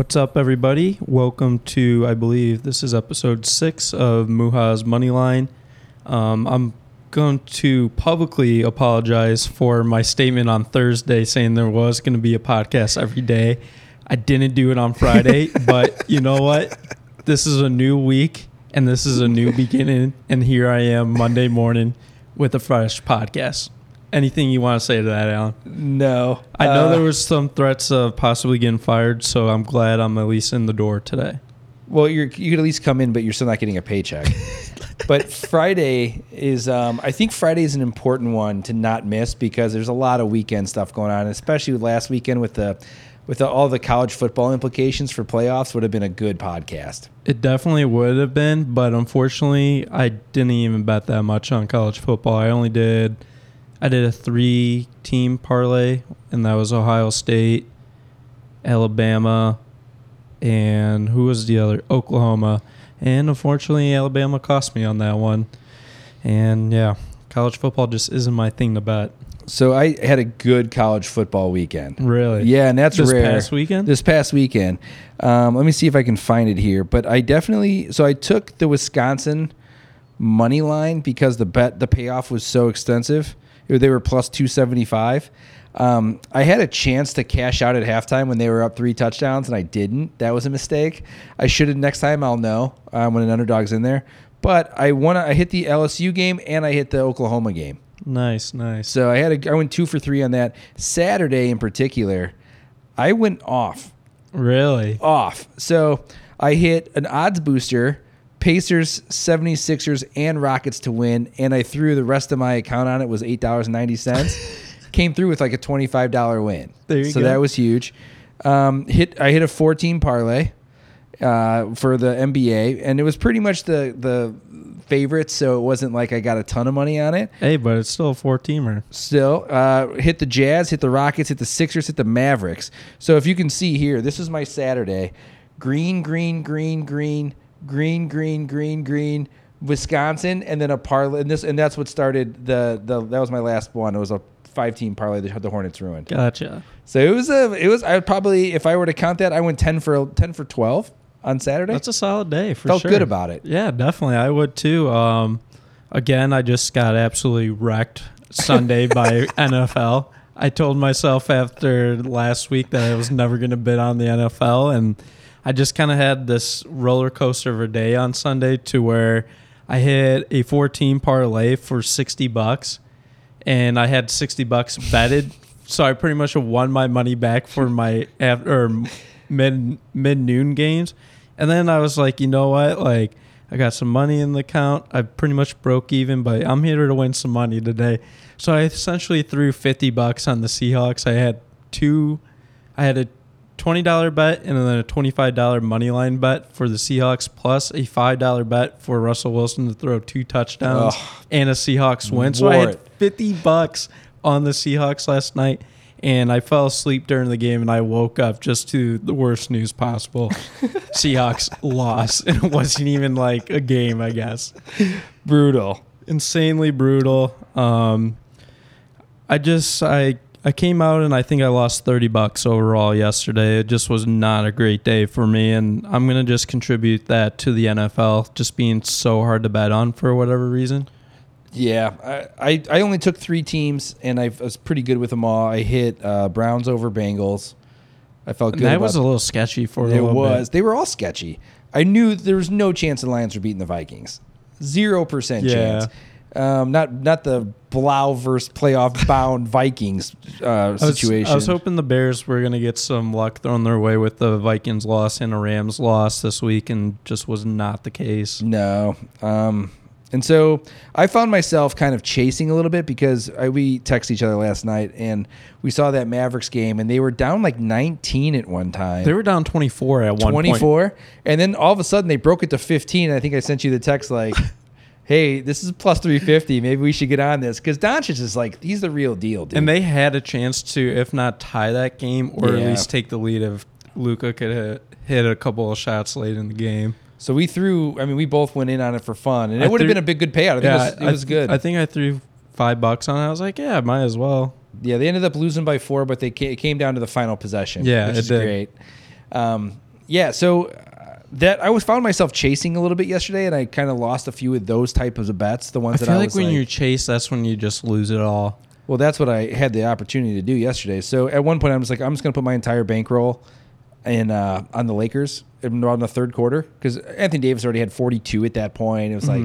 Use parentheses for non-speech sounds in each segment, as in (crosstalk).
What's up, everybody? Welcome to, I believe this is episode six of Muha's Moneyline. Um, I'm going to publicly apologize for my statement on Thursday saying there was going to be a podcast every day. I didn't do it on Friday, (laughs) but you know what? This is a new week and this is a new beginning. And here I am Monday morning with a fresh podcast. Anything you want to say to that, Alan? No, I know Uh, there was some threats of possibly getting fired, so I'm glad I'm at least in the door today. Well, you're you could at least come in, but you're still not getting a paycheck. (laughs) but Friday is, um, I think Friday is an important one to not miss because there's a lot of weekend stuff going on, especially last weekend with the with the, all the college football implications for playoffs. Would have been a good podcast. It definitely would have been, but unfortunately, I didn't even bet that much on college football. I only did, I did a three-team parlay, and that was Ohio State, Alabama, and who was the other? Oklahoma. And unfortunately, Alabama cost me on that one. And yeah, college football just isn't my thing to bet. So I had a good college football weekend. Really? Yeah, and that's this rare. This past weekend. This past weekend. Um, let me see if I can find it here. But I definitely so I took the Wisconsin money line because the bet the payoff was so extensive. They were plus two seventy five. Um, I had a chance to cash out at halftime when they were up three touchdowns, and I didn't. That was a mistake. I should have. Next time, I'll know um, when an underdog's in there. But I won. I hit the LSU game and I hit the Oklahoma game. nice, nice. So I had a, I went two for three on that. Saturday in particular, I went off, Really? off. So I hit an odds booster, Pacers, 76ers, and Rockets to win, and I threw the rest of my account on it was eight dollars and ninety cents. (laughs) Came through with like a twenty five dollar win. There you so go. that was huge. Um, hit I hit a fourteen parlay uh, for the NBA, and it was pretty much the the favorites. So it wasn't like I got a ton of money on it Hey, but it's still a four-teamer. still uh, hit the Jazz, hit the Rockets, hit the Sixers, hit the Mavericks. So if you can see here, this is my Saturday: green, green, green, green, green, green, green, green. Wisconsin, and then a parlay, and this, and that's what started the the. That was my last one. It was a five-team parlay. The, the Hornets ruined. Gotcha. So it was a. It was. I would probably, if I were to count that, I went ten for ten for twelve on Saturday. That's a solid day for Felt sure. good about it. Yeah, definitely. I would too. Um, again, I just got absolutely wrecked Sunday by (laughs) NFL. I told myself after last week that I was never going to bid on the NFL, and I just kind of had this roller coaster of a day on Sunday to where I hit a 14 parlay for 60 bucks, and I had 60 bucks betted. So I pretty much won my money back for my after mid mid noon games, and then I was like, you know what, like I got some money in the account. I pretty much broke even, but I'm here to win some money today. So I essentially threw 50 bucks on the Seahawks. I had two, I had a twenty dollar bet and then a twenty five dollar money line bet for the Seahawks, plus a five dollar bet for Russell Wilson to throw two touchdowns Ugh. and a Seahawks win. So I had it. fifty bucks on the Seahawks last night, and I fell asleep during the game, and I woke up just to the worst news possible. (laughs) Seahawks lost, and (laughs) it wasn't even like a game, I guess. Brutal. Insanely brutal. Um, I just I I came out and I think I lost 30 bucks overall yesterday. It just was not a great day for me and I'm going to just contribute that to the NFL just being so hard to bet on for whatever reason. Yeah, I, I, I only took three teams, and I was pretty good with them all. I hit uh, Browns over Bengals. I felt And good. that about was a little sketchy for a It little was. bit. They were all sketchy. I knew there was no chance the Lions were beating the Vikings. Zero percent Yeah. chance. Um, not not the Blau versus playoff (laughs) bound Vikings uh, I was, situation. I was hoping the Bears were going to get some luck thrown their way with the Vikings loss and a Rams loss this week, and just was not the case. No. Um, and so I found myself kind of chasing a little bit because I, we texted each other last night and we saw that Mavericks game and they were down like 19 at one time. They were down 24 at one point. 24. And then all of a sudden they broke it to 15. I think I sent you the text like, (laughs) hey, this is plus 350. Maybe we should get on this. Because Doncic is like, he's the real deal, dude. And they had a chance to, if not tie that game, or Yeah. at least take the lead if Luka could hit, hit a couple of shots late in the game. so we threw, I mean, we both went in on it for fun. And I it would have been a big, good payout. I think it was, it I was th- good. I think I threw five bucks on it. I was like, yeah, might as well. Yeah, they ended up losing by four, but they ca- it came down to the final possession. Yeah, which it is did. great. Um, yeah, so that I was found myself chasing a little bit yesterday, and I kind of lost a few of those types of bets. The I ones that feel I like was when like, you chase, that's when you just lose it all. well, that's what I had the opportunity to do yesterday. So at one point, I was like, I'm just going to put my entire bankroll in uh, on the Lakers in around the third quarter because Anthony Davis already had 42 at that point. It was like,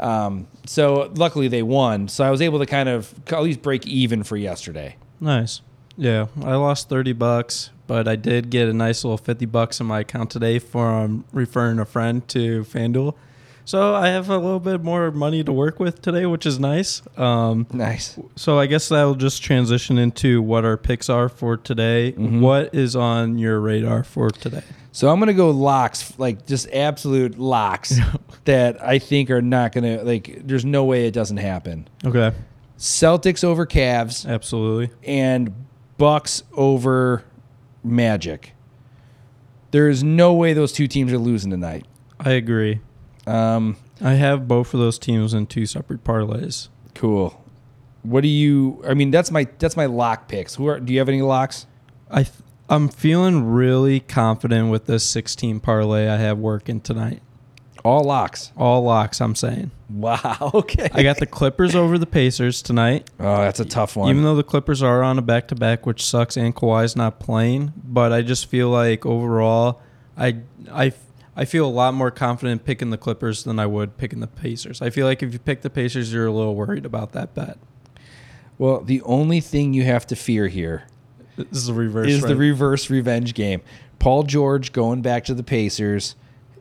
um, so luckily they won. So I was able to kind of at least break even for yesterday. Nice. Yeah, I lost 30 bucks, but I did get a nice little 50 bucks in my account today from referring a friend to FanDuel. So I have a little bit more money to work with today, which is nice. Um, Nice. so I guess that'll just transition into what our picks are for today. Mhm. What is on your radar for today? So I'm gonna go locks, like just absolute locks (laughs) that I think are not gonna like. There's no way it doesn't happen. Okay, Celtics over Cavs absolutely. and Bucks over Magic. There is no way those two teams are losing tonight. I agree. Um, I have both of those teams in two separate parlays. cool. What do you? I mean, that's my that's my lock picks. Who are? Do you have any locks? I th- I'm feeling really confident with this 16 parlay I have working tonight. All locks. All locks, I'm saying. Wow. (laughs) Okay. I got the Clippers over the Pacers tonight. Oh, that's a tough one. Even though the Clippers are on a back to back, which sucks, and Kawhi's not playing, but I just feel like overall, I I I feel a lot more confident picking the Clippers than I would picking the Pacers. I feel like if you pick the Pacers, you're a little worried about that bet. well, the only thing you have to fear here This is the reverse. is the reverse revenge game. Paul George going back to the Pacers.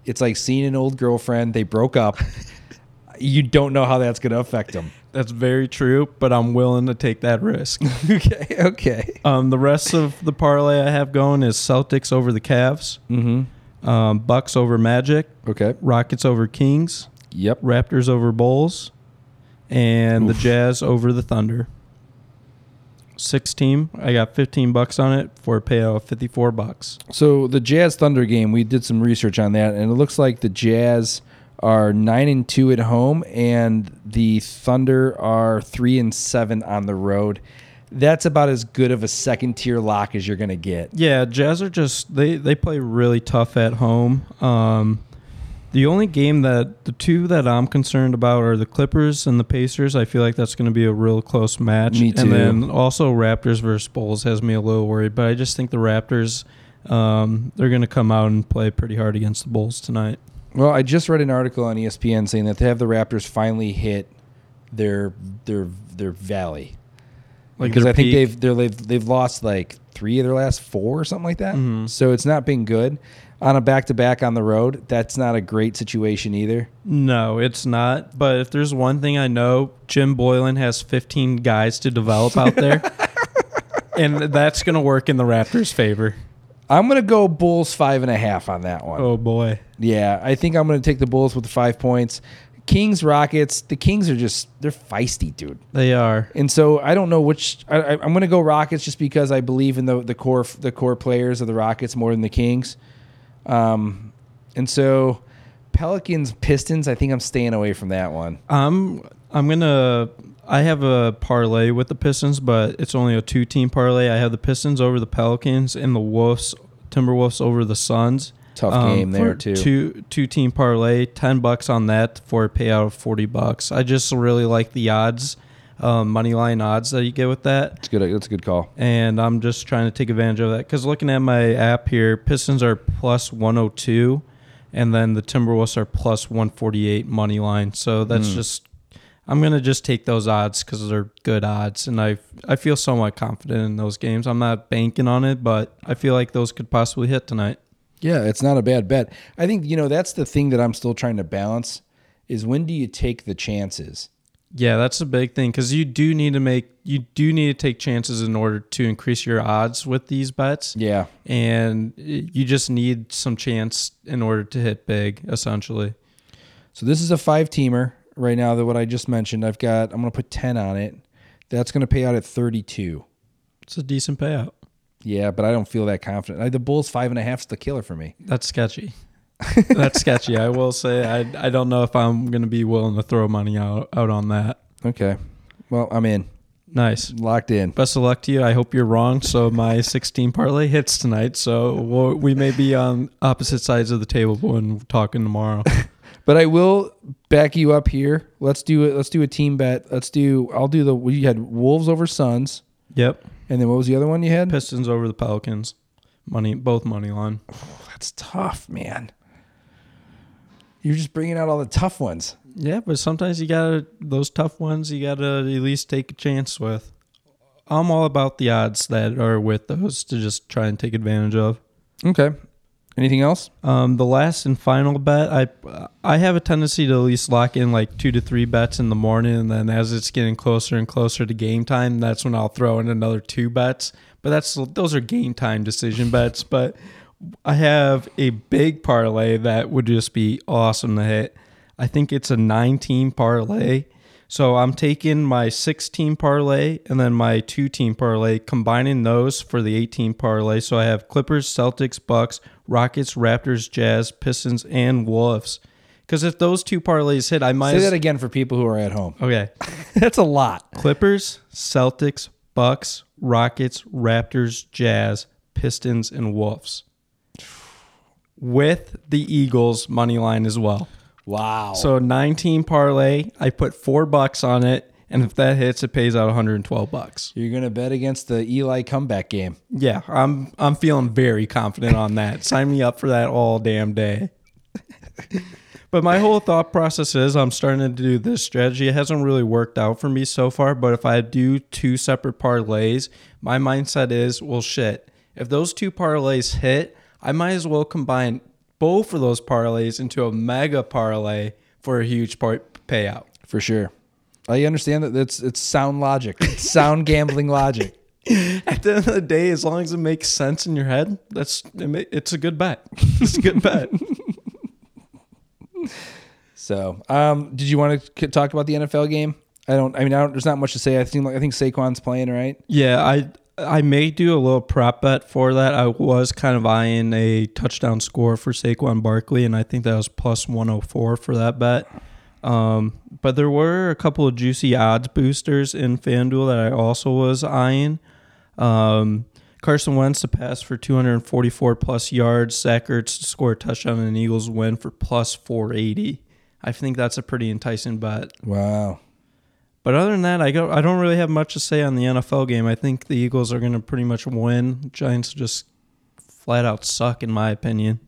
It's like seeing an old girlfriend. They broke up. (laughs) you don't know how that's going to affect them. That's very true, but I'm willing to take that risk. (laughs) okay. Okay. um, the rest of the parlay I have going is Celtics over the Cavs, Mm-hmm. um, Bucks over Magic, Okay. Rockets over Kings, Yep. Raptors over Bulls, and Oof. the Jazz over the Thunder. Six team. I got 15 bucks on it for a payout of 54 bucks. So the Jazz Thunder game, we did some research on that, and it looks like the Jazz are nine and two at home, and the Thunder are three and seven on the road. That's about as good of a second tier lock as you're going to get. Yeah, Jazz are just they they play really tough at home. Um, the only game that the two that I'm concerned about are the Clippers and the Pacers. I feel like that's going to be a real close match. Me too. And then also Raptors versus Bulls has me a little worried, but I just think the Raptors um, they're going to come out and play pretty hard against the Bulls tonight. Well, I just read an article on ESPN saying that they have the Raptors finally hit their their their valley. Like because I think they've they're, they've they've lost like three of their last four or something like that. Mhm. So it's not been good on a back to back on the road. That's not a great situation either. No, it's not. But if there's one thing I know, Jim Boylen has 15 guys to develop out there. (laughs) and that's going to work in the Raptors' favor. I'm gonna go Bulls five and a half on that one. Oh, boy. Yeah, I think I'm gonna take the Bulls with the five points. Kings Rockets. The Kings are just they're feisty, dude. They are. And so I don't know which I, I, I'm going to go Rockets just because I believe in the the core the core players of the Rockets more than the Kings. Um, and so Pelicans Pistons. I think I'm staying away from that one. I'm I'm gonna. I have a parlay with the Pistons, but it's only a two-team parlay. I have the Pistons over the Pelicans and the Wolves, Timberwolves over the Suns. Tough Um, game there for too. Two two-team parlay, ten bucks on that for a payout of forty bucks. I just really like the odds, um, money line odds that you get with that. It's good. That's a good call. and I'm just trying to take advantage of that because looking at my app here, Pistons are plus 102, and then the Timberwolves are plus 148 money line. So that's Mm. just I'm gonna just take those odds because they're good odds, and I I feel somewhat confident in those games. I'm not banking on it, but I feel like those could possibly hit tonight. Yeah, it's not a bad bet. I think you know that's the thing that I'm still trying to balance is when do you take the chances? Yeah, that's a big thing because you do need to make you do need to take chances in order to increase your odds with these bets. Yeah. and you just need some chance in order to hit big essentially So this is a five teamer right now. That what I just mentioned. I've got. I'm going to put ten on it. That's going to pay out at 32. it's a decent payout Yeah, but I don't feel that confident. I, the Bulls five and a half is the killer for me. that's sketchy (laughs) that's sketchy i will say i, I don't know if i'm going to be willing to throw money out, out on that Okay. Well, I'm in. Nice. Locked in. Best of luck to you. I hope you're wrong. So my 16 parlay hits tonight. So we'll, we may be on opposite sides of the table when talking tomorrow. (laughs) But I will back you up here. Let's do it. Let's do a team bet. Let's do. I'll do the. We had Wolves over Suns, yep. and then what was the other one you had? Pistons over the Pelicans. Money, both money line. That's tough, man. You're just bringing out all the tough ones. Yeah, but sometimes you gotta those tough ones. You gotta at least take a chance with. I'm all about the odds that are with those to just try and take advantage of. Okay. Anything else? Um, the last and final bet, I I have a tendency to at least lock in like two to three bets in the morning, and then as it's getting closer and closer to game time, that's when I'll throw in another two bets. But that's those are game time decision bets. But I have a big parlay that would just be awesome to hit. I think it's a nine team parlay. So I'm taking my six team parlay and then my two team parlay, combining those for the 18 parlay. So I have Clippers, Celtics, Bucks, Rockets, Raptors, Jazz, Pistons, and Wolves. Because if those two parlays hit, I might. Say as- that again for people who are at home. okay. (laughs) That's a lot. Clippers, Celtics, Bucks, Rockets, Raptors, Jazz, Pistons, and Wolves. With the Eagles money line as well. Wow. So 19 parlay, I put 4 bucks on it and if that hits it pays out 112 bucks. you're gonna bet against the Eli comeback game. Yeah, I'm I'm feeling very confident on that. (laughs) Sign me up for that all damn day. but my whole thought process is I'm starting to do this strategy. It hasn't really worked out for me so far, but if I do two separate parlays, my mindset is, well shit. If those two parlays hit, I might as well combine both of those parlays into a mega parlay for a huge part payout. For sure. I understand that it's it's sound logic. It's sound gambling logic. (laughs) At the end of the day, as long as it makes sense in your head, that's it's a good bet. It's a good bet. (laughs) So, um, did you want to talk about the NFL game? I don't. I mean, I don't, there's not much to say. I think I think Saquon's playing right. Yeah, I I may do a little prop bet for that. I was kind of eyeing a touchdown score for Saquon Barkley, and I think that was plus 104 for that bet. Um, but there were a couple of juicy odds boosters in FanDuel that I also was eyeing. Um, Carson Wentz to pass for 244 plus yards, Zach Ertz to score a touchdown, and an Eagles win for plus 480. I think that's a pretty enticing bet. Wow. But other than that, I go. I don't really have much to say on the NFL game. I think the Eagles are going to pretty much win. Giants just flat out suck, in my opinion.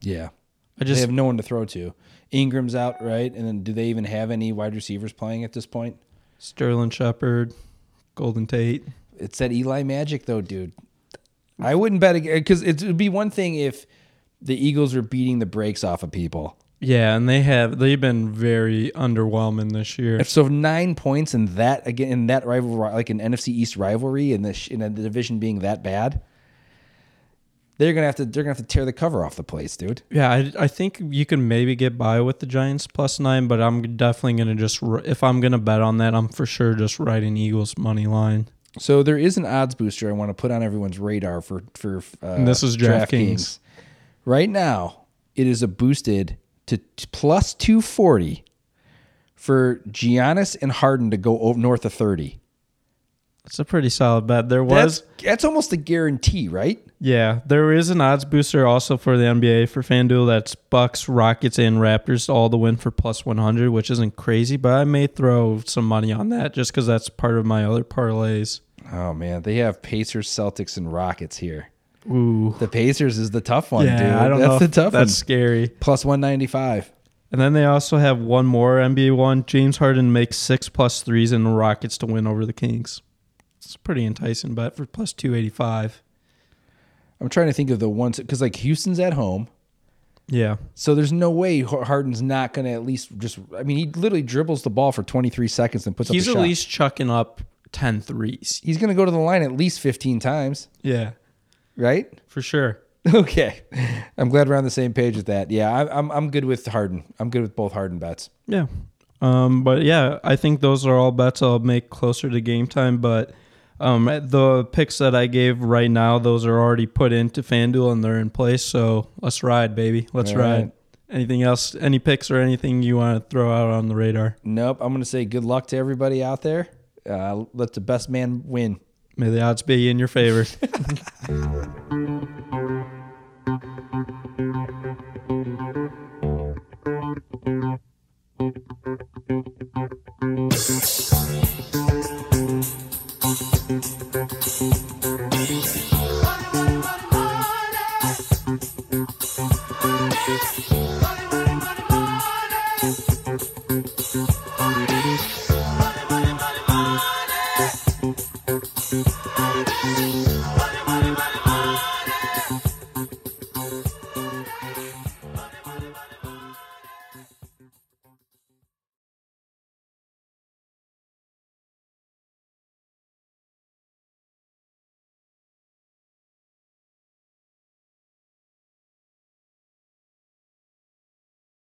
Yeah. I they just have no one to throw to. Engram's out, right? And then do they even have any wide receivers playing at this point? Sterling Shepard, Golden Tate. It's that Eli magic, though, dude. I wouldn't bet because it would be one thing if the Eagles were beating the brakes off of people. Yeah, and they have they've been very underwhelming this year. If so, nine points in that again in that rivalry, like an NFC East rivalry, and the in the division being that bad, they're gonna have to they're gonna have to tear the cover off the place, dude. Yeah, I, I think you can maybe get by with the Giants plus nine, but I'm definitely gonna just if I'm gonna bet on that, I'm for sure just writing Eagles money line. So there is an odds booster I want to put on everyone's radar for for uh, And this is DraftKings. Right now, it is a boosted to plus two forty for Giannis and Harden to go over north of thirty. It's a pretty solid bet. There was That's that's almost a guarantee, right? Yeah, there is an odds booster also for the NBA for FanDuel. That's Bucks, Rockets, and Raptors all the win for plus 100, which isn't crazy, but I may throw some money on that just because that's part of my other parlays. Oh man, they have Pacers, Celtics, and Rockets here. Ooh, The Pacers is the tough one, yeah, dude. I don't that's know. the if tough that's one. scary. Plus one ninety five. And then they also have one more NBA one. James Harden makes six plus threes in the Rockets to win over the Kings. It's pretty enticing bet for plus 285. I'm trying to think of the ones because like Houston's at home. Yeah. So there's no way Harden's not going to at least just. I mean, he literally dribbles the ball for 23 seconds and puts He's up at shot. least chucking up 10 threes. He's going to go to the line at least 15 times, Yeah, right? (laughs) for sure. Okay, I'm glad we're on the same page with that. Yeah, I, I'm I'm good with Harden. I'm good with both Harden bets. Yeah. Um, but yeah, I think those are all bets I'll make closer to game time. But um, the picks that I gave right now, those are already put into FanDuel and they're in place. So let's ride, baby. Let's All ride. right. Anything else? Any picks or anything you want to throw out on the radar? Nope. I'm going to say good luck to everybody out there. Uh, let the best man win. May the odds be in your favor. (laughs)